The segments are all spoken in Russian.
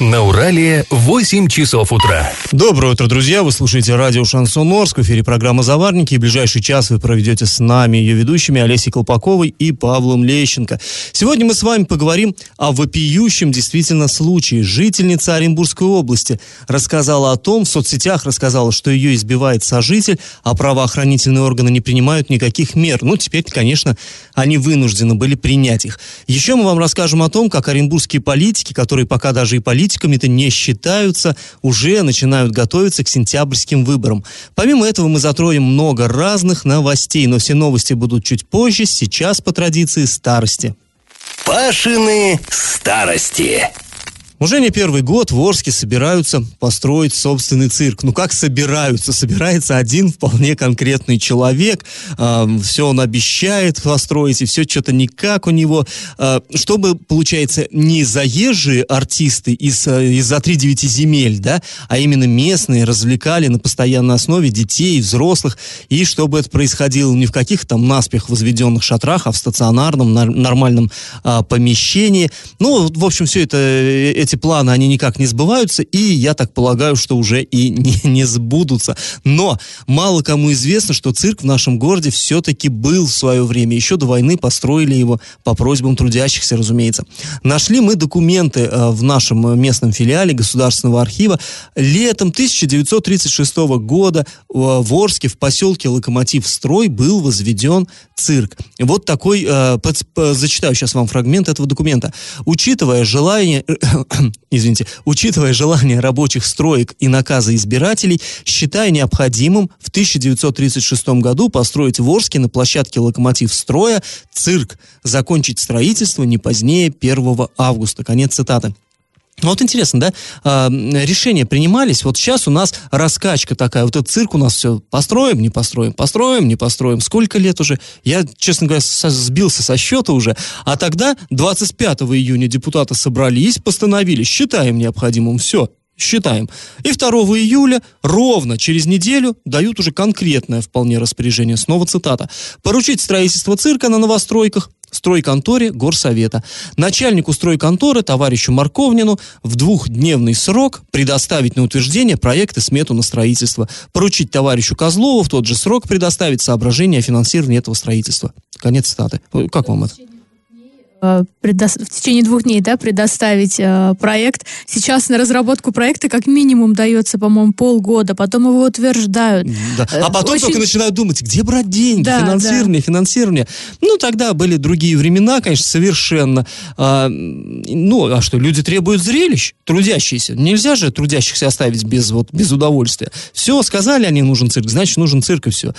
На Урале 8 часов утра. Доброе утро, друзья. Вы слушаете радио Шансон Орск. В эфире программа «Заварники». И ближайший час вы проведете с нами, ее ведущими Олесей Колпаковой и Павлом Лещенко. Сегодня мы с вами поговорим о вопиющем действительно случае. Жительница Оренбургской области рассказала о том, в соцсетях рассказала, что ее избивает сожитель, а правоохранительные органы не принимают никаких мер. Ну, теперь, конечно, они вынуждены были принять их. Еще мы вам расскажем о том, как оренбургские политики, которые пока даже и политики, политиками-то не считаются, уже начинают готовиться к сентябрьским выборам. Помимо этого мы затронем много разных новостей, но все новости будут чуть позже, сейчас по традиции старости. Пашины старости. Уже не первый год в Орске собираются построить собственный цирк. Ну как собираются? Собирается один вполне конкретный человек. Э, все он обещает построить, и все что-то никак у него. Э, чтобы, получается, не заезжие артисты из, из-за 3-9 земель, да, а именно местные развлекали на постоянной основе детей, взрослых, и чтобы это происходило не в каких-то там наспех возведенных шатрах, а в стационарном, нормальном э, помещении. Ну, в общем, все это э, эти планы, они никак не сбываются, и я так полагаю, что уже и не, не сбудутся. Но мало кому известно, что цирк в нашем городе все-таки был в свое время. Еще до войны построили его по просьбам трудящихся, разумеется. Нашли мы документы э, в нашем местном филиале Государственного архива. Летом 1936 года э, в Орске, в поселке Локомотив Строй, был возведен цирк. Вот такой, э, под, зачитаю сейчас вам фрагмент этого документа. Учитывая желание, извините, учитывая желание рабочих строек и наказы избирателей, считая необходимым в 1936 году построить в Орске на площадке локомотив строя цирк, закончить строительство не позднее 1 августа. Конец цитаты. Ну вот интересно, да, а, решения принимались, вот сейчас у нас раскачка такая, вот этот цирк у нас все, построим, не построим, построим, не построим, сколько лет уже, я, честно говоря, сбился со счета уже, а тогда 25 июня депутаты собрались, постановили, считаем необходимым, все, считаем. И 2 июля, ровно через неделю, дают уже конкретное вполне распоряжение. Снова цитата. «Поручить строительство цирка на новостройках стройконторе Горсовета. Начальнику стройконторы, товарищу Марковнину, в двухдневный срок предоставить на утверждение проект и смету на строительство. Поручить товарищу Козлову в тот же срок предоставить соображение о финансировании этого строительства. Конец цитаты. Как вам это? Э, в течение двух дней да, предоставить э, проект. Сейчас на разработку проекта как минимум дается, по-моему, полгода, потом его утверждают. Да. А э, потом Очень... только начинают думать, где брать деньги, да, финансирование, да. финансирование. Ну, тогда были другие времена, конечно, совершенно. А, ну, а что, люди требуют зрелищ, трудящиеся. Нельзя же трудящихся оставить без, вот, без удовольствия. Все, сказали они, нужен цирк, значит, нужен цирк и все.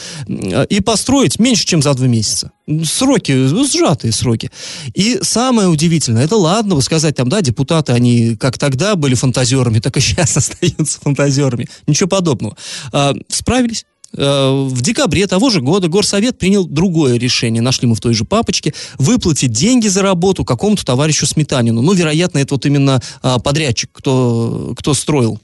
И построить меньше, чем за два месяца. Сроки, сжатые сроки. И самое удивительное, это ладно вы сказать, там, да, депутаты, они как тогда были фантазерами, так и сейчас остаются фантазерами. Ничего подобного. А, справились а, в декабре того же года Горсовет принял другое решение, нашли мы в той же папочке, выплатить деньги за работу какому-то товарищу Сметанину. Ну, вероятно, это вот именно а, подрядчик, кто, кто строил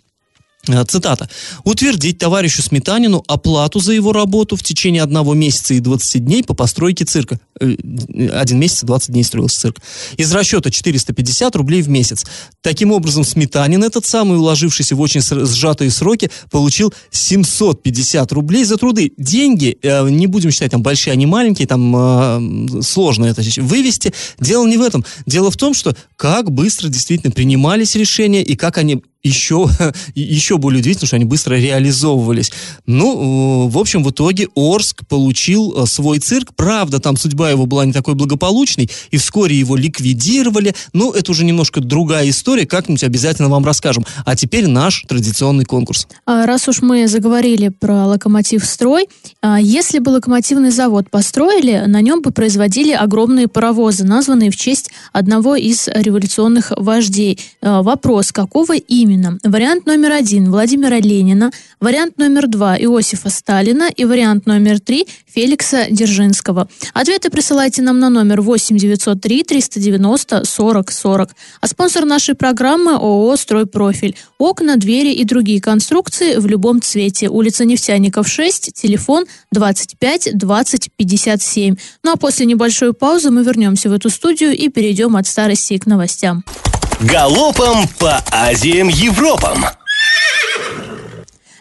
цитата. «Утвердить товарищу Сметанину оплату за его работу в течение одного месяца и 20 дней по постройке цирка». Э, один месяц и 20 дней строился цирк. Из расчета 450 рублей в месяц. Таким образом, Сметанин, этот самый, уложившийся в очень сжатые сроки, получил 750 рублей за труды. Деньги, э, не будем считать там большие, они маленькие, там сложно это вывести. Дело не в этом. Дело в том, что как быстро действительно принимались решения и как они еще, еще более удивительно, что они быстро реализовывались. Ну, в общем, в итоге Орск получил э, свой цирк. Правда, там судьба его была не такой благополучной, и вскоре его ликвидировали. Но это уже немножко другая история, как-нибудь обязательно вам расскажем. А теперь наш традиционный конкурс. А, раз уж мы заговорили про локомотив строй, а, если бы локомотивный завод построили, на нем бы производили огромные паровозы, названные в честь одного из революционных вождей. А, вопрос, какого имени именно вариант номер один Владимира Ленина, вариант номер два Иосифа Сталина и вариант номер три Феликса Дзержинского. Ответы присылайте нам на номер 8 903 390 40 40. А спонсор нашей программы ООО «Стройпрофиль». Окна, двери и другие конструкции в любом цвете. Улица Нефтяников, 6, телефон 25 20 57. Ну а после небольшой паузы мы вернемся в эту студию и перейдем от старости к новостям. Галопом по Азиям Европам!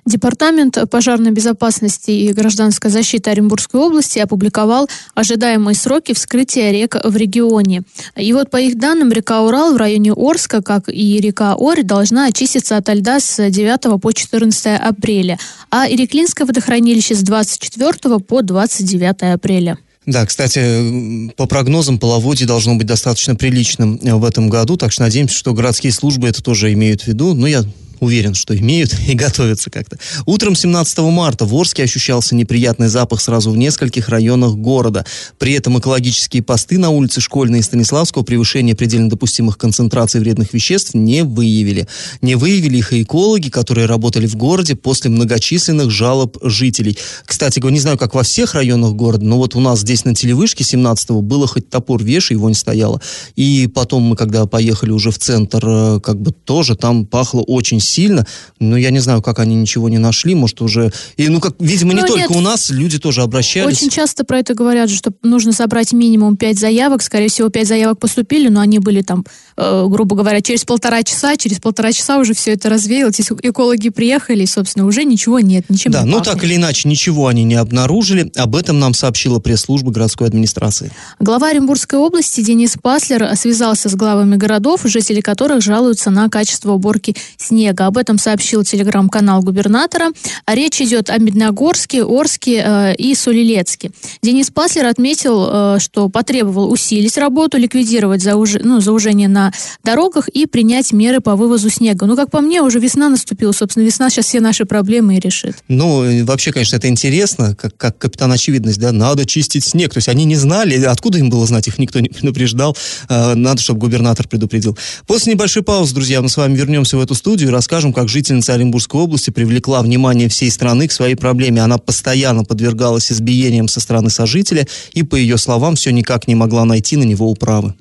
Департамент пожарной безопасности и гражданской защиты Оренбургской области опубликовал ожидаемые сроки вскрытия рек в регионе. И вот по их данным, река Урал в районе Орска, как и река Ори, должна очиститься от льда с 9 по 14 апреля, а Иреклинское водохранилище с 24 по 29 апреля. Да, кстати, по прогнозам половодье должно быть достаточно приличным в этом году, так что надеемся, что городские службы это тоже имеют в виду. Но я уверен, что имеют и готовятся как-то. Утром 17 марта в Орске ощущался неприятный запах сразу в нескольких районах города. При этом экологические посты на улице Школьной и Станиславского превышение предельно допустимых концентраций вредных веществ не выявили. Не выявили их и экологи, которые работали в городе после многочисленных жалоб жителей. Кстати, не знаю, как во всех районах города, но вот у нас здесь на телевышке 17-го было хоть топор вешай, его не стояло. И потом мы, когда поехали уже в центр, э, как бы тоже там пахло очень сильно, но я не знаю, как они ничего не нашли, может уже... И, ну, как, видимо, не но только нет. у нас, люди тоже обращались. Очень часто про это говорят, что нужно собрать минимум 5 заявок, скорее всего, 5 заявок поступили, но они были там, э, грубо говоря, через полтора часа, через полтора часа уже все это развеялось, экологи приехали, и, собственно, уже ничего нет, ничем да, не Да, ну так или иначе, ничего они не обнаружили, об этом нам сообщила пресс-служба городской администрации. Глава Оренбургской области Денис Паслер связался с главами городов, жители которых жалуются на качество уборки снега снега. Об этом сообщил телеграм-канал губернатора. А речь идет о Медногорске, Орске э, и Солилецке. Денис Паслер отметил, э, что потребовал усилить работу, ликвидировать зауж... ну, заужение на дорогах и принять меры по вывозу снега. Ну, как по мне, уже весна наступила. Собственно, весна сейчас все наши проблемы и решит. Ну, вообще, конечно, это интересно, как, как капитан очевидность, да, надо чистить снег. То есть они не знали, откуда им было знать, их никто не предупреждал. Э, надо, чтобы губернатор предупредил. После небольшой паузы, друзья, мы с вами вернемся в эту студию, расскажем, как жительница Оренбургской области привлекла внимание всей страны к своей проблеме. Она постоянно подвергалась избиениям со стороны сожителя и, по ее словам, все никак не могла найти на него управы.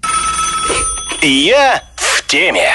Я в теме.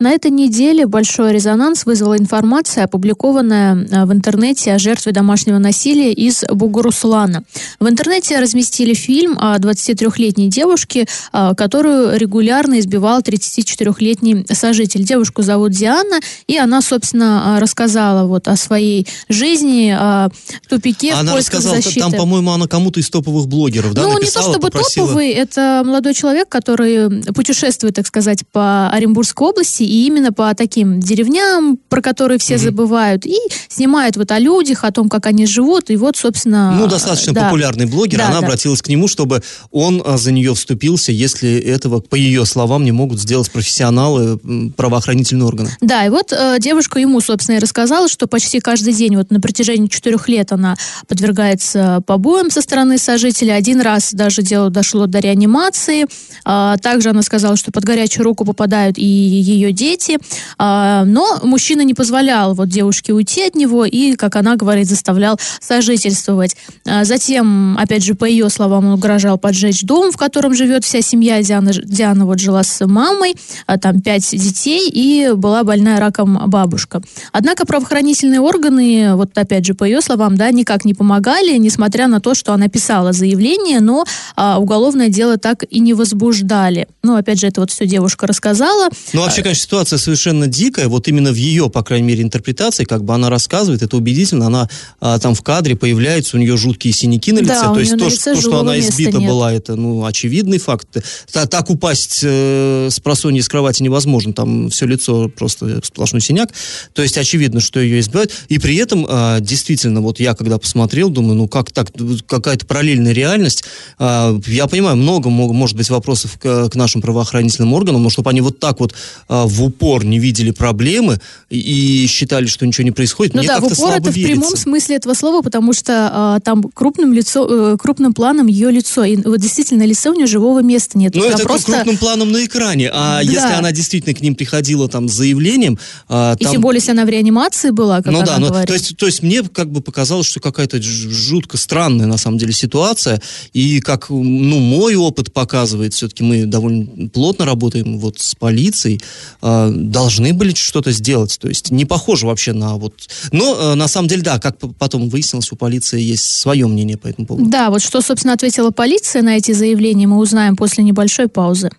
На этой неделе большой резонанс вызвала информация, опубликованная э, в интернете о жертве домашнего насилия из Бугуруслана. В интернете разместили фильм о 23-летней девушке, э, которую регулярно избивал 34-летний сожитель. Девушку зовут Диана, и она, собственно, э, рассказала вот о своей жизни, о тупике она в поисках рассказала, защиты. Там, по-моему, она кому-то из топовых блогеров, да, Ну, написала, не то чтобы попросила... топовый, это молодой человек, который путешествует, так сказать, по Оренбургской области и именно по таким деревням, про которые все mm-hmm. забывают, и снимает вот о людях, о том, как они живут, и вот, собственно... Ну, достаточно да. популярный блогер, да, она да. обратилась к нему, чтобы он а, за нее вступился, если этого, по ее словам, не могут сделать профессионалы, правоохранительные органы. Да, и вот э, девушка ему, собственно, и рассказала, что почти каждый день, вот на протяжении четырех лет она подвергается побоям со стороны сожителя, один раз даже дело дошло до реанимации, а, также она сказала, что под горячую руку попадают и ее дети, а, но мужчина не позволял вот девушке уйти от него и, как она говорит, заставлял сожительствовать. А, затем, опять же, по ее словам, он угрожал поджечь дом, в котором живет вся семья. Диана, Диана вот жила с мамой, а там пять детей и была больная раком бабушка. Однако правоохранительные органы, вот опять же, по ее словам, да, никак не помогали, несмотря на то, что она писала заявление, но уголовное дело так и не возбуждали. Ну, опять же, это вот все девушка рассказала. Ну, вообще, конечно, ситуация совершенно дикая, вот именно в ее, по крайней мере, интерпретации, как бы она рассказывает, это убедительно, она а, там в кадре появляется, у нее жуткие синяки на лице, да, то есть то, что, то, что она избита была, это, ну, очевидный факт. Так, так упасть э, с просонья с кровати невозможно, там все лицо просто сплошной синяк, то есть очевидно, что ее избивают, и при этом э, действительно, вот я когда посмотрел, думаю, ну, как так, какая-то параллельная реальность, э, я понимаю, много, может быть, вопросов к, к нашим правоохранительным органам, но чтобы они вот так вот э, в упор не видели проблемы и считали, что ничего не происходит, ну мне да, в упор это верится. в прямом смысле этого слова, потому что э, там крупным, лицо, э, крупным планом ее лицо. И вот действительно, на лице у нее живого места нет. Ну, это просто... крупным планом на экране. А да. если она действительно к ним приходила там с заявлением... Э, и тем более, если она в реанимации была, как ну, она да, говорит. то, есть, то есть мне как бы показалось, что какая-то жутко странная на самом деле ситуация. И как ну, мой опыт показывает, все-таки мы довольно плотно работаем вот с полицией, э, должны были что-то сделать. То есть не похоже вообще на вот... Но э, на самом деле, да, как потом выяснилось, у полиции есть свое мнение по этому поводу. Да, вот что, собственно, ответила полиция на эти заявления, мы узнаем после небольшой паузы.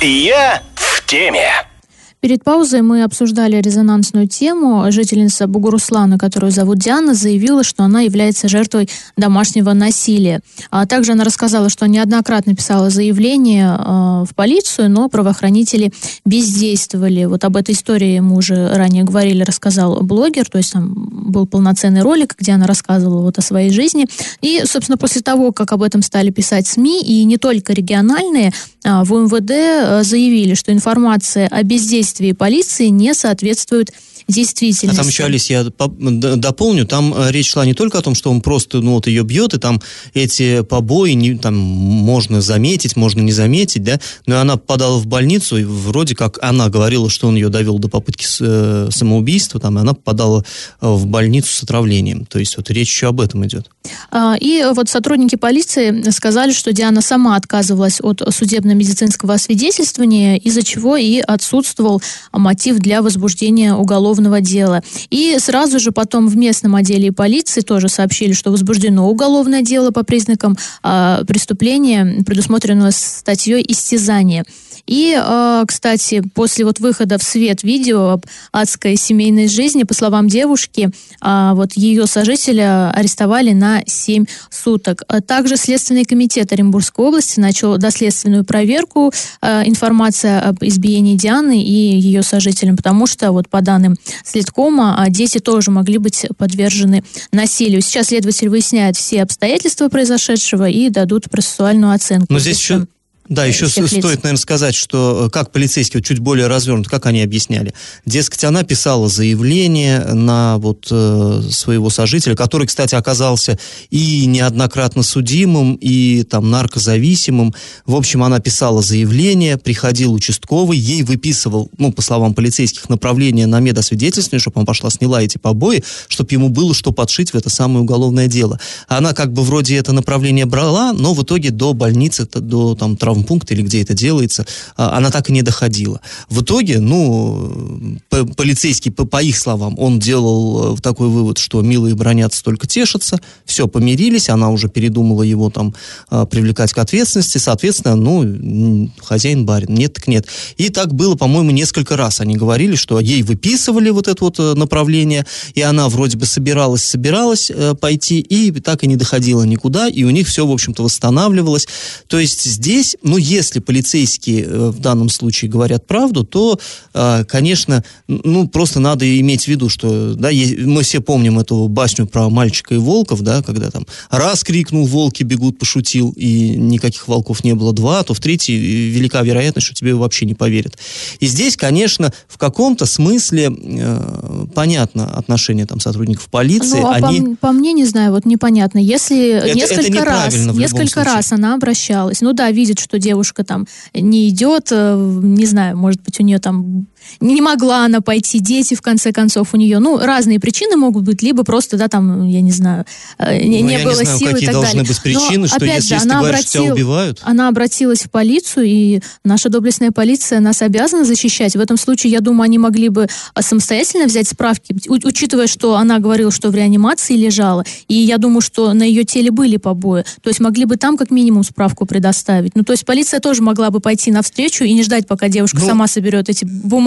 Я в теме. Перед паузой мы обсуждали резонансную тему. Жительница Бугуруслана, которую зовут Диана, заявила, что она является жертвой домашнего насилия. А также она рассказала, что неоднократно писала заявление э, в полицию, но правоохранители бездействовали. Вот об этой истории мы уже ранее говорили, рассказал блогер, то есть там был полноценный ролик, где она рассказывала вот о своей жизни. И, собственно, после того, как об этом стали писать СМИ, и не только региональные, э, в МВД э, заявили, что информация о бездействии действий полиции не соответствуют действительности. А там еще, Алис, я дополню, там э, речь шла не только о том, что он просто, ну, вот ее бьет, и там эти побои, не, там, можно заметить, можно не заметить, да, но она попадала в больницу, и вроде как она говорила, что он ее довел до попытки э, самоубийства, там, и она попадала э, в больницу с отравлением. То есть вот речь еще об этом идет. А, и вот сотрудники полиции сказали, что Диана сама отказывалась от судебно-медицинского освидетельствования, из-за чего и отсутствовал мотив для возбуждения уголовного дела. И сразу же потом в местном отделе полиции тоже сообщили, что возбуждено уголовное дело по признакам э, преступления, предусмотренного статьей истязания. И, э, кстати, после вот выхода в свет видео об адской семейной жизни, по словам девушки, э, вот ее сожителя арестовали на 7 суток. Также Следственный комитет Оренбургской области начал доследственную проверку э, информации об избиении Дианы и ее сожителям, потому что вот по данным следкома дети тоже могли быть подвержены насилию. Сейчас следователь выясняет все обстоятельства произошедшего и дадут процессуальную оценку. Но здесь еще да, еще стоит, лиц. наверное, сказать, что э, как полицейские, вот чуть более развернут, как они объясняли. Дескать, она писала заявление на вот э, своего сожителя, который, кстати, оказался и неоднократно судимым, и там наркозависимым. В общем, она писала заявление, приходил участковый, ей выписывал, ну, по словам полицейских, направление на медосвидетельствование, чтобы она пошла, сняла эти побои, чтобы ему было что подшить в это самое уголовное дело. Она как бы вроде это направление брала, но в итоге до больницы, до там травм травмпункт или где это делается, а, она так и не доходила. В итоге, ну, полицейский, по, их словам, он делал э, такой вывод, что милые бронятся, только тешатся, все, помирились, она уже передумала его там а, привлекать к ответственности, соответственно, ну, хозяин барин, нет так нет. И так было, по-моему, несколько раз. Они говорили, что ей выписывали вот это вот э, направление, и она вроде бы собиралась, собиралась э, пойти, и так и не доходила никуда, и у них все, в общем-то, восстанавливалось. То есть здесь, ну, если полицейские э, в данном случае говорят правду, то, э, конечно, ну, просто надо иметь в виду, что, да, мы все помним эту басню про мальчика и волков, да, когда там раз крикнул, волки бегут, пошутил, и никаких волков не было, два, то в третий велика вероятность, что тебе вообще не поверят. И здесь, конечно, в каком-то смысле э, понятно отношение там сотрудников полиции. Ну, а они... по, по мне, не знаю, вот непонятно. Если это, несколько это раз, несколько раз она обращалась, ну да, видит, что девушка там не идет, э, не знаю, может быть, у нее там не могла она пойти, дети, в конце концов, у нее, ну, разные причины могут быть, либо просто, да, там, я не знаю, э, не, ну, не было не знаю, сил и так далее. быть причины, Но, что опять если, же, она говоришь, обратил, тебя убивают? Она обратилась в полицию, и наша доблестная полиция нас обязана защищать. В этом случае, я думаю, они могли бы а, самостоятельно взять справки, учитывая, что она говорила, что в реанимации лежала, и я думаю, что на ее теле были побои, то есть могли бы там как минимум справку предоставить. Ну, то есть полиция тоже могла бы пойти навстречу и не ждать, пока девушка ну, сама соберет эти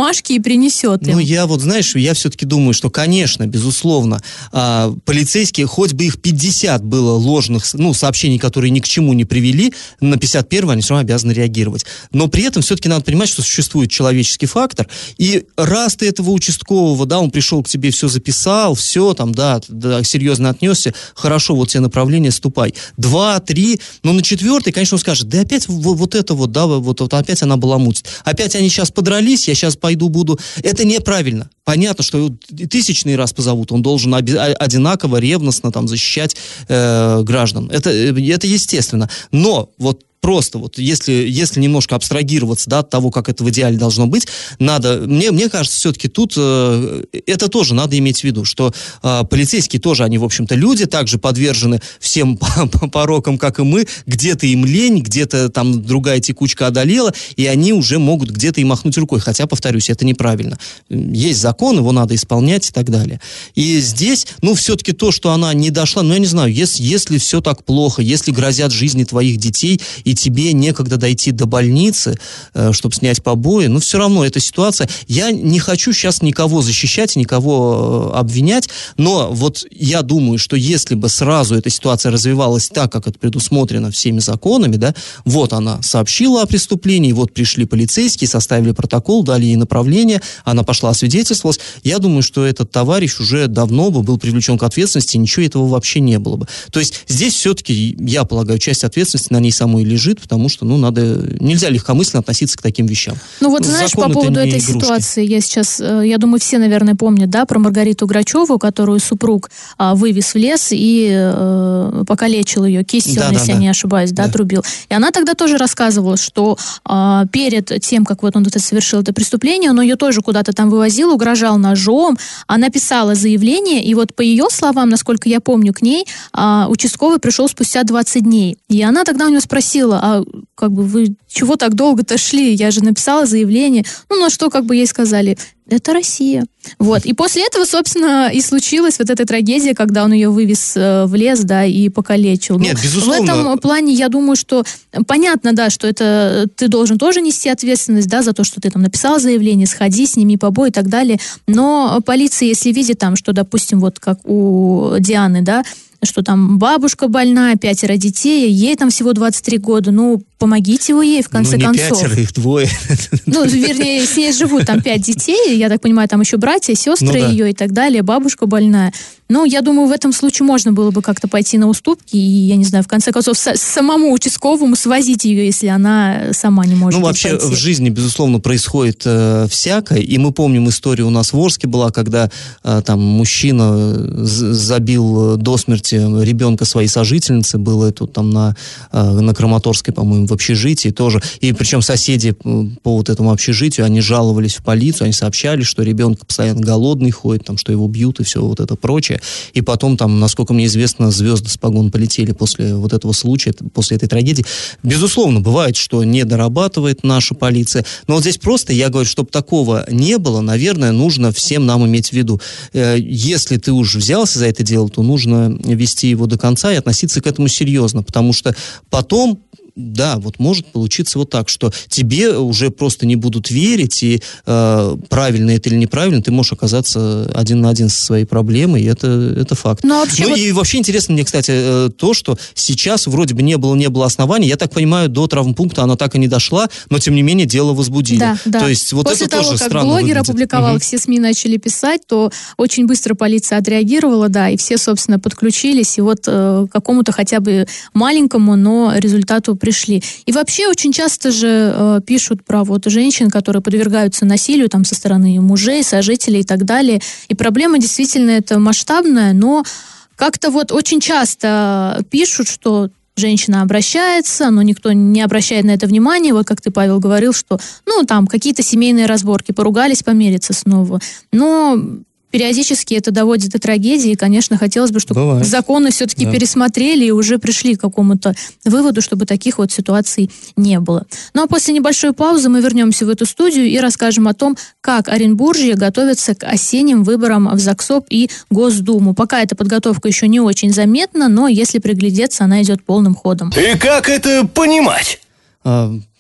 бумажки и принесет несет им. Ну, я вот, знаешь, я все-таки думаю, что, конечно, безусловно, а, полицейские, хоть бы их 50 было ложных, ну, сообщений, которые ни к чему не привели, на 51 они все равно обязаны реагировать. Но при этом все-таки надо понимать, что существует человеческий фактор, и раз ты этого участкового, да, он пришел к тебе, все записал, все там, да, да серьезно отнесся, хорошо, вот тебе направление, ступай. Два, три, но на четвертый, конечно, он скажет, да опять вот, вот это вот, да, вот, вот опять она баламутит. Опять они сейчас подрались, я сейчас пойду буду. Это неправильно. Понятно, что тысячный раз позовут, он должен одинаково, ревностно там защищать э, граждан. Это, э, это естественно. Но вот просто вот если, если немножко абстрагироваться да, от того, как это в идеале должно быть, надо, мне, мне кажется, все-таки тут э, это тоже надо иметь в виду, что э, полицейские тоже, они, в общем-то, люди, также подвержены всем порокам, как и мы, где-то им лень, где-то там другая текучка одолела, и они уже могут где-то и махнуть рукой, хотя, повторюсь, это неправильно. Есть закон, его надо исполнять и так далее. И здесь, ну, все-таки то, что она не дошла, ну, я не знаю, если, если все так плохо, если грозят жизни твоих детей, и тебе некогда дойти до больницы, э, чтобы снять побои, но все равно эта ситуация... Я не хочу сейчас никого защищать, никого э, обвинять, но вот я думаю, что если бы сразу эта ситуация развивалась так, как это предусмотрено всеми законами, да, вот она сообщила о преступлении, вот пришли полицейские, составили протокол, дали ей направление, она пошла освидетельствовалась, я думаю, что этот товарищ уже давно бы был привлечен к ответственности, ничего этого вообще не было бы. То есть здесь все-таки, я полагаю, часть ответственности на ней самой лежит, потому что, ну, надо, нельзя легкомысленно относиться к таким вещам. Ну вот, ну, знаешь, по поводу этой игрушки. ситуации, я сейчас, э, я думаю, все, наверное, помнят, да, про Маргариту Грачеву, которую супруг а, вывез в лес и а, покалечил ее, кистью, да, если да, я да. не ошибаюсь, да, да, трубил. И она тогда тоже рассказывала, что а, перед тем, как вот он это совершил это преступление, он ее тоже куда-то там вывозил, угрожал ножом, она писала заявление, и вот по ее словам, насколько я помню, к ней а, участковый пришел спустя 20 дней. И она тогда у него спросила, а как бы вы чего так долго-то шли? Я же написала заявление. Ну, на что как бы ей сказали, это Россия. Вот. И после этого, собственно, и случилась вот эта трагедия, когда он ее вывез э, в лес, да, и покалечил. Нет, ну, безусловно. В этом плане, я думаю, что понятно, да, что это ты должен тоже нести ответственность, да, за то, что ты там написал заявление, сходи, сними побой и так далее. Но полиция, если видит там, что, допустим, вот как у Дианы, да, что там бабушка больная, пятеро детей, ей там всего 23 года, ну, помогите вы ей, в конце ну, не концов. пятеро, их двое. Ну, вернее, с ней живут там пять детей, я так понимаю, там еще братья, сестры ну, да. ее и так далее, бабушка больная. Ну, я думаю, в этом случае можно было бы как-то пойти на уступки и, я не знаю, в конце концов, самому участковому свозить ее, если она сама не может Ну, вообще пойти. в жизни, безусловно, происходит э, всякое. И мы помним историю у нас в Орске была, когда э, там мужчина забил до смерти ребенка своей сожительницы. Было это там на, э, на Краматорской, по-моему, в общежитии тоже. И причем соседи по вот этому общежитию, они жаловались в полицию, они сообщали, что ребенок постоянно голодный ходит, там, что его бьют и все вот это прочее. И потом там, насколько мне известно, звезды с погон полетели после вот этого случая, после этой трагедии. Безусловно, бывает, что не дорабатывает наша полиция. Но вот здесь просто я говорю, чтобы такого не было, наверное, нужно всем нам иметь в виду. Э, если ты уже взялся за это дело, то нужно вести его до конца и относиться к этому серьезно, потому что потом да, вот может получиться вот так, что тебе уже просто не будут верить, и э, правильно это или неправильно, ты можешь оказаться один на один со своей проблемой, и это, это факт. Но ну, а вообще ну вот... и вообще интересно мне, кстати, э, то, что сейчас вроде бы не было, не было оснований, я так понимаю, до травмпункта она так и не дошла, но тем не менее дело возбудили. Да, да. То есть вот После это того, тоже как странно блогер выглядит. опубликовал, угу. все СМИ начали писать, то очень быстро полиция отреагировала, да, и все, собственно, подключились, и вот э, какому-то хотя бы маленькому, но результату пришли. И вообще очень часто же э, пишут про вот женщин, которые подвергаются насилию там со стороны мужей, сожителей и так далее. И проблема действительно это масштабная, но как-то вот очень часто пишут, что женщина обращается, но никто не обращает на это внимания. Вот как ты, Павел, говорил, что, ну, там, какие-то семейные разборки, поругались, помириться снова. Но периодически это доводит до трагедии, и, конечно, хотелось бы, чтобы Бывает. законы все-таки да. пересмотрели и уже пришли к какому-то выводу, чтобы таких вот ситуаций не было. Ну а после небольшой паузы мы вернемся в эту студию и расскажем о том, как Оренбуржье готовится к осенним выборам в ЗАГСОП и Госдуму. Пока эта подготовка еще не очень заметна, но если приглядеться, она идет полным ходом. И как это понимать?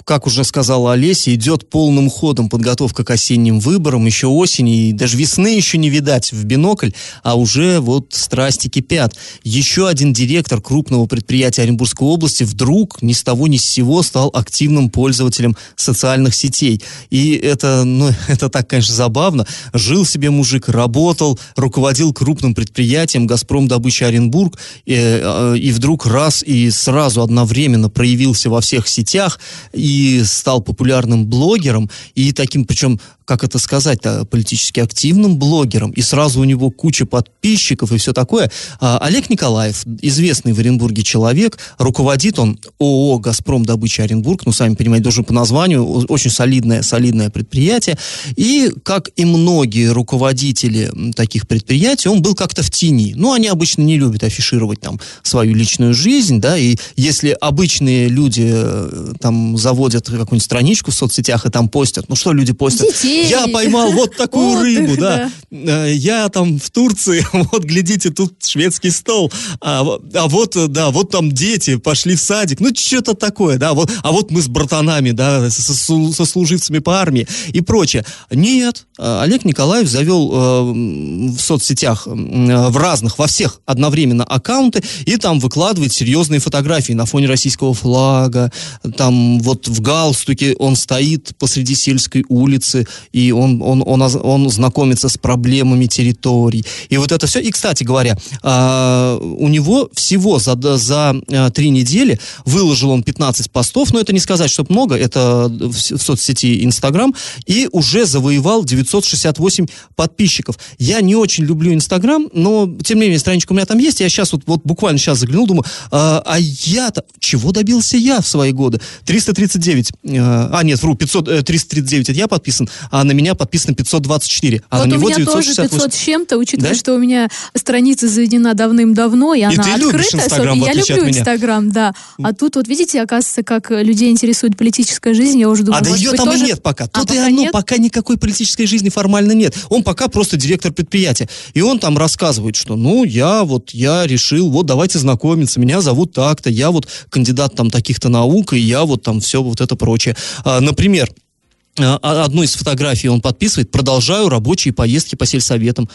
Как уже сказала Олеся, идет полным ходом подготовка к осенним выборам, еще осени, и даже весны еще не видать в бинокль, а уже вот страсти кипят. Еще один директор крупного предприятия Оренбургской области вдруг ни с того ни с сего стал активным пользователем социальных сетей. И это, ну, это так, конечно, забавно. Жил себе мужик, работал, руководил крупным предприятием «Газпром добыча Оренбург», и, э, и вдруг раз и сразу одновременно проявился во всех сетях, и стал популярным блогером, и таким, причем как это сказать-то, политически активным блогером, и сразу у него куча подписчиков и все такое. А, Олег Николаев, известный в Оренбурге человек, руководит он ООО «Газпром добыча Оренбург», ну, сами понимаете, должен по названию, очень солидное, солидное предприятие, и, как и многие руководители таких предприятий, он был как-то в тени. Ну, они обычно не любят афишировать там свою личную жизнь, да, и если обычные люди э, там заводят какую-нибудь страничку в соцсетях и там постят, ну, что люди постят? Детей Я поймал вот такую рыбу, да. э, я там в Турции, вот, глядите, тут шведский стол, а, а вот, да, вот там дети пошли в садик, ну, что-то такое, да, вот, а вот мы с братанами, да, со, со служивцами по армии и прочее. Нет, Олег Николаев завел э, в соцсетях, э, в разных, во всех одновременно аккаунты, и там выкладывает серьезные фотографии на фоне российского флага, там вот в галстуке он стоит посреди сельской улицы, и он, он, он, он знакомится с проблемами территорий. И вот это все. И, кстати говоря, э, у него всего за, за э, три недели выложил он 15 постов, но это не сказать, что много, это в, в соцсети Инстаграм, и уже завоевал 968 подписчиков. Я не очень люблю Инстаграм, но, тем не менее, страничка у меня там есть, я сейчас вот, вот буквально сейчас заглянул, думаю, а, а я-то, чего добился я в свои годы? 339, э, а нет, вру, 500, 339 это я подписан, а на меня подписано 524, а вот на него у меня 968. тоже 500 с чем-то, учитывая, да? что у меня страница заведена давным-давно, и, и она открыта. Инстаграм, я люблю Инстаграм, да. А тут вот видите, оказывается, как людей интересует политическая жизнь, я уже думаю, А да ее там тоже... и нет пока. А, тут и оно, нет? пока никакой политической жизни формально нет. Он пока просто директор предприятия. И он там рассказывает, что ну я вот, я решил, вот давайте знакомиться, меня зовут так-то, я вот кандидат там таких-то наук, и я вот там все вот это прочее. А, например, а, одну из фотографий он подписывает, продолжаю рабочие поездки по сельсоветам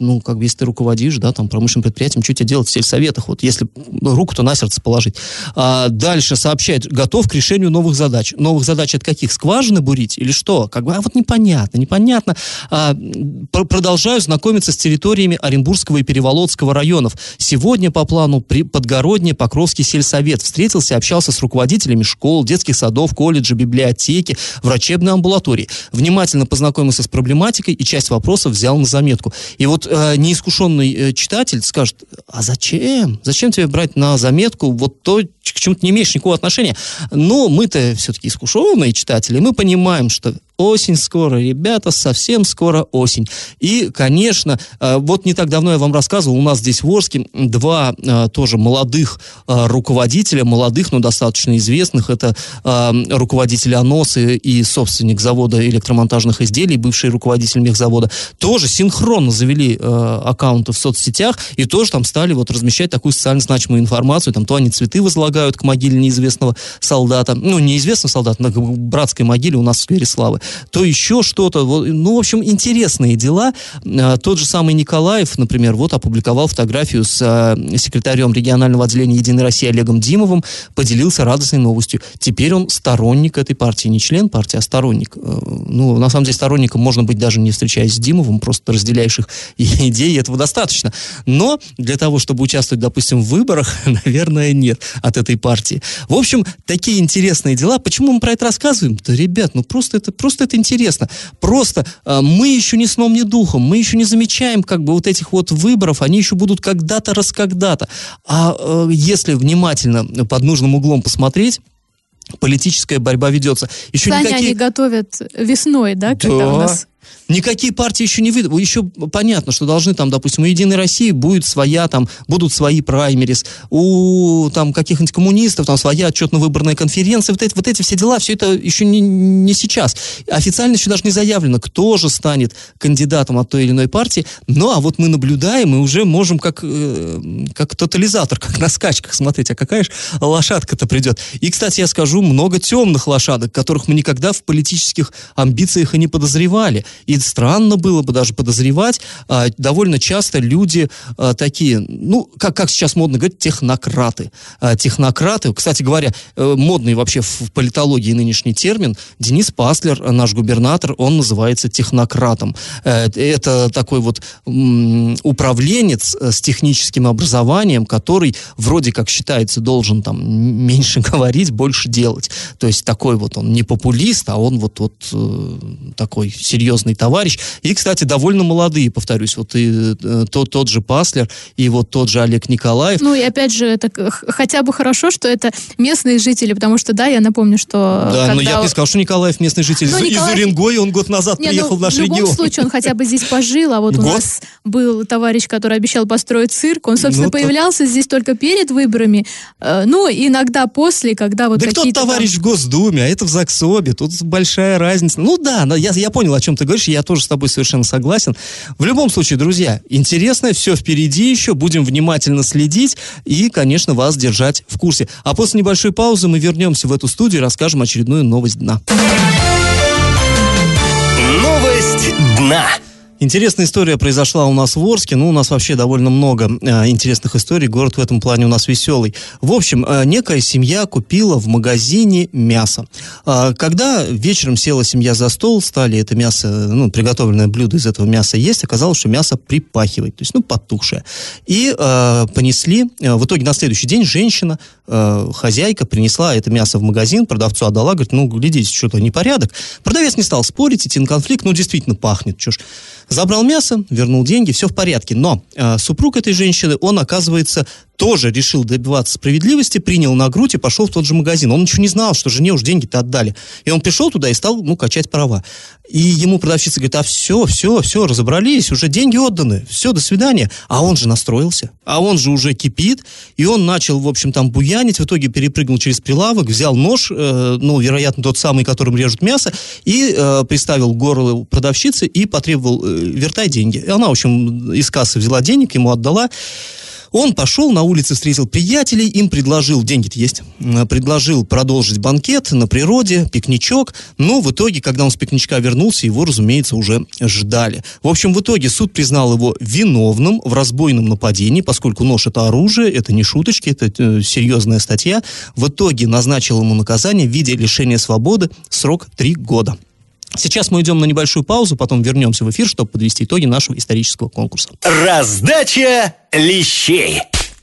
ну, как бы, если ты руководишь, да, там, промышленным предприятием, что тебе делать в сельсоветах? Вот, если руку-то на сердце положить. А дальше сообщает, готов к решению новых задач. Новых задач от каких? Скважины бурить или что? Как бы, а вот непонятно, непонятно. А, продолжаю знакомиться с территориями Оренбургского и Переволодского районов. Сегодня по плану при Подгородне Покровский сельсовет. Встретился, общался с руководителями школ, детских садов, колледжа, библиотеки, врачебной амбулатории. Внимательно познакомился с проблематикой и часть вопросов взял на заметку. И вот э, неискушенный э, читатель скажет, а зачем? Зачем тебе брать на заметку вот то, к чему ты не имеешь никакого отношения? Но мы-то все-таки искушенные читатели, мы понимаем, что осень скоро, ребята, совсем скоро осень. И, конечно, э, вот не так давно я вам рассказывал, у нас здесь в Орске два э, тоже молодых э, руководителя, молодых, но достаточно известных. Это руководитель Аносы и собственник завода электромонтажных изделий, бывший руководитель мехзавода, тоже синхронно завели аккаунты в соцсетях и тоже там стали вот размещать такую социально значимую информацию. Там то они цветы возлагают к могиле неизвестного солдата, ну, неизвестного солдата, на братской могиле у нас в сквере славы то еще что-то. Ну, в общем, интересные дела. А, тот же самый Николаев, например, вот опубликовал фотографию с а, секретарем регионального отделения «Единой России» Олегом Димовым, поделился радостной новостью. Теперь он сторонник этой партии, не член партии, а сторонник. Э, ну, на самом деле, сторонником можно быть даже не встречаясь с Димовым, просто разделяешь их идеи, этого достаточно. Но для того, чтобы участвовать, допустим, в выборах, наверное, нет от этой партии. В общем, такие интересные дела. Почему мы про это рассказываем? Да, ребят, ну просто это просто просто это интересно. Просто э, мы еще не сном, ни духом, мы еще не замечаем как бы вот этих вот выборов, они еще будут когда-то, раз когда-то. А э, если внимательно под нужным углом посмотреть, политическая борьба ведется. Еще Саня никакие... они готовят весной, да, когда да. у нас Никакие партии еще не выйдут. Еще понятно, что должны там, допустим, у Единой России будет своя, там, будут свои праймерис, у там каких-нибудь коммунистов там своя отчетно-выборная конференция. Вот эти, вот эти все дела, все это еще не, не сейчас. Официально еще даже не заявлено, кто же станет кандидатом от той или иной партии. Ну, а вот мы наблюдаем и уже можем как, э, как тотализатор, как на скачках смотреть, а какая же лошадка-то придет. И, кстати, я скажу, много темных лошадок, которых мы никогда в политических амбициях и не подозревали. И странно было бы даже подозревать, а, довольно часто люди а, такие, ну, как, как сейчас модно говорить, технократы. А, технократы, кстати говоря, э, модный вообще в политологии нынешний термин, Денис Паслер, наш губернатор, он называется технократом. Э, это такой вот управленец э, с техническим образованием, который вроде как считается должен там меньше говорить, больше делать. То есть такой вот он не популист, а он вот, вот такой серьезный товарищ. И, кстати, довольно молодые, повторюсь, вот и э, тот, тот же Паслер, и вот тот же Олег Николаев. Ну и опять же, это хотя бы хорошо, что это местные жители, потому что, да, я напомню, что... Да, когда... но я бы сказал, что Николаев местный житель ну, Николаев... из Уренгоя, он год назад Не, приехал ну, в наш регион. В любом случае, он хотя бы здесь пожил, а вот год? у нас был товарищ, который обещал построить цирк, он, собственно, ну, появлялся здесь только перед выборами, э, ну, иногда после, когда вот. Да кто товарищ там... в Госдуме, а это в ЗАГСОБе, тут большая разница. Ну да, я, я понял, о чем ты говоришь, я тоже с тобой совершенно согласен. В любом случае, друзья, интересно, все впереди еще, будем внимательно следить и, конечно, вас держать в курсе. А после небольшой паузы мы вернемся в эту студию и расскажем очередную новость дна. Новость дна. Интересная история произошла у нас в Орске. Ну, у нас вообще довольно много э, интересных историй. Город в этом плане у нас веселый. В общем, э, некая семья купила в магазине мясо. Э, когда вечером села семья за стол, стали это мясо, ну, приготовленное блюдо из этого мяса есть, оказалось, что мясо припахивает, то есть, ну, потухшее. И э, понесли, э, в итоге на следующий день женщина, э, хозяйка, принесла это мясо в магазин, продавцу отдала, говорит, ну, глядите, что-то непорядок. Продавец не стал спорить, идти на конфликт, ну, действительно пахнет, ж. Забрал мясо, вернул деньги, все в порядке. Но э, супруг этой женщины, он, оказывается, тоже решил добиваться справедливости, принял на грудь и пошел в тот же магазин. Он ничего не знал, что жене уж деньги-то отдали. И он пришел туда и стал, ну, качать права. И ему продавщица говорит, а все, все, все, разобрались, уже деньги отданы, все, до свидания. А он же настроился, а он же уже кипит, и он начал, в общем, там буянить, в итоге перепрыгнул через прилавок, взял нож, э, ну, вероятно, тот самый, которым режут мясо, и э, приставил горло продавщицы и потребовал, э, вертай деньги. И она, в общем, из кассы взяла денег, ему отдала. Он пошел на улице, встретил приятелей, им предложил, деньги-то есть, предложил продолжить банкет на природе, пикничок, но в итоге, когда он с пикничка вернулся, его, разумеется, уже ждали. В общем, в итоге суд признал его виновным в разбойном нападении, поскольку нож это оружие, это не шуточки, это э, серьезная статья. В итоге назначил ему наказание в виде лишения свободы срок 3 года. Сейчас мы идем на небольшую паузу, потом вернемся в эфир, чтобы подвести итоги нашего исторического конкурса. Раздача лещей.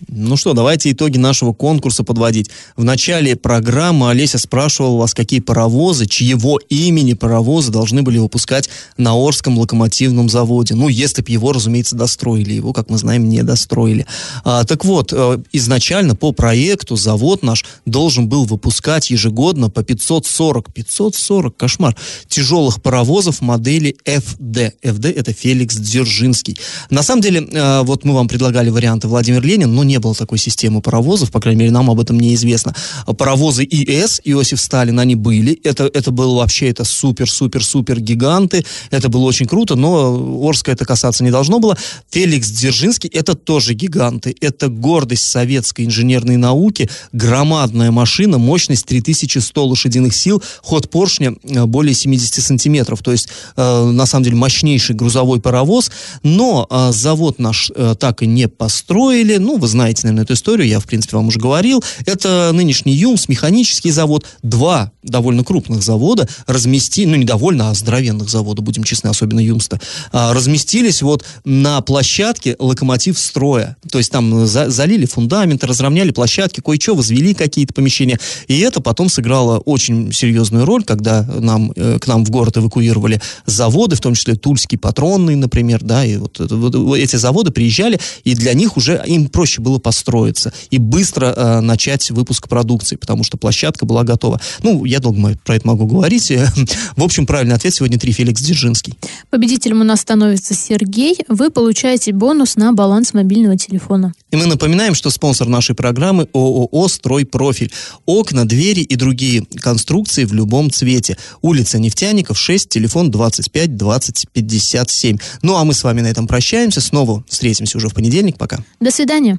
Ну что, давайте итоги нашего конкурса подводить. В начале программы Олеся спрашивала вас, какие паровозы, чьего имени паровозы должны были выпускать на Орском локомотивном заводе. Ну, если бы его, разумеется, достроили. Его, как мы знаем, не достроили. А, так вот, э, изначально по проекту завод наш должен был выпускать ежегодно по 540, 540, кошмар, тяжелых паровозов модели FD. FD это Феликс Дзержинский. На самом деле, э, вот мы вам предлагали варианты Владимир Ленин, но не было такой системы паровозов, по крайней мере, нам об этом неизвестно. Паровозы ИС, Иосиф Сталин, они были. Это, это было вообще, это супер-супер-супер гиганты. Это было очень круто, но Орска это касаться не должно было. Феликс Дзержинский, это тоже гиганты. Это гордость советской инженерной науки. Громадная машина, мощность 3100 лошадиных сил, ход поршня э, более 70 сантиметров. То есть, э, на самом деле, мощнейший грузовой паровоз. Но э, завод наш э, так и не построили. Ну, вы знаете, наверное, эту историю, я, в принципе, вам уже говорил. Это нынешний ЮМС, механический завод. Два довольно крупных завода разместили, ну, не довольно, а здоровенных завода, будем честны, особенно ЮМС-то, а, разместились вот на площадке локомотив строя. То есть там за, залили фундамент, разровняли площадки, кое-что возвели какие-то помещения. И это потом сыграло очень серьезную роль, когда нам, э, к нам в город эвакуировали заводы, в том числе Тульский патронный, например, да, и вот, вот эти заводы приезжали, и для них уже им проще было построиться и быстро э, начать выпуск продукции, потому что площадка была готова. Ну, я долго про это могу говорить. В общем, правильный ответ сегодня три Феликс Дзержинский. Победителем у нас становится Сергей. Вы получаете бонус на баланс мобильного телефона. И мы напоминаем, что спонсор нашей программы ООО «Стройпрофиль». Окна, двери и другие конструкции в любом цвете. Улица Нефтяников, 6, телефон 25 20 57. Ну, а мы с вами на этом прощаемся. Снова встретимся уже в понедельник. Пока. До свидания.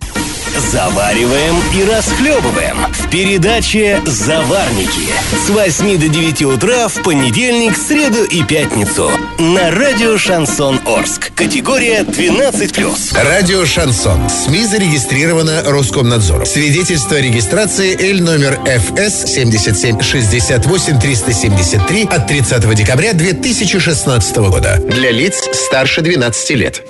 Завариваем и расхлебываем в передаче «Заварники» с 8 до 9 утра в понедельник, среду и пятницу на радио «Шансон Орск». Категория 12+. Радио «Шансон». СМИ зарегистрировано Роскомнадзором. Свидетельство о регистрации Л номер ФС 7768 373 от 30 декабря 2016 года. Для лиц старше 12 лет.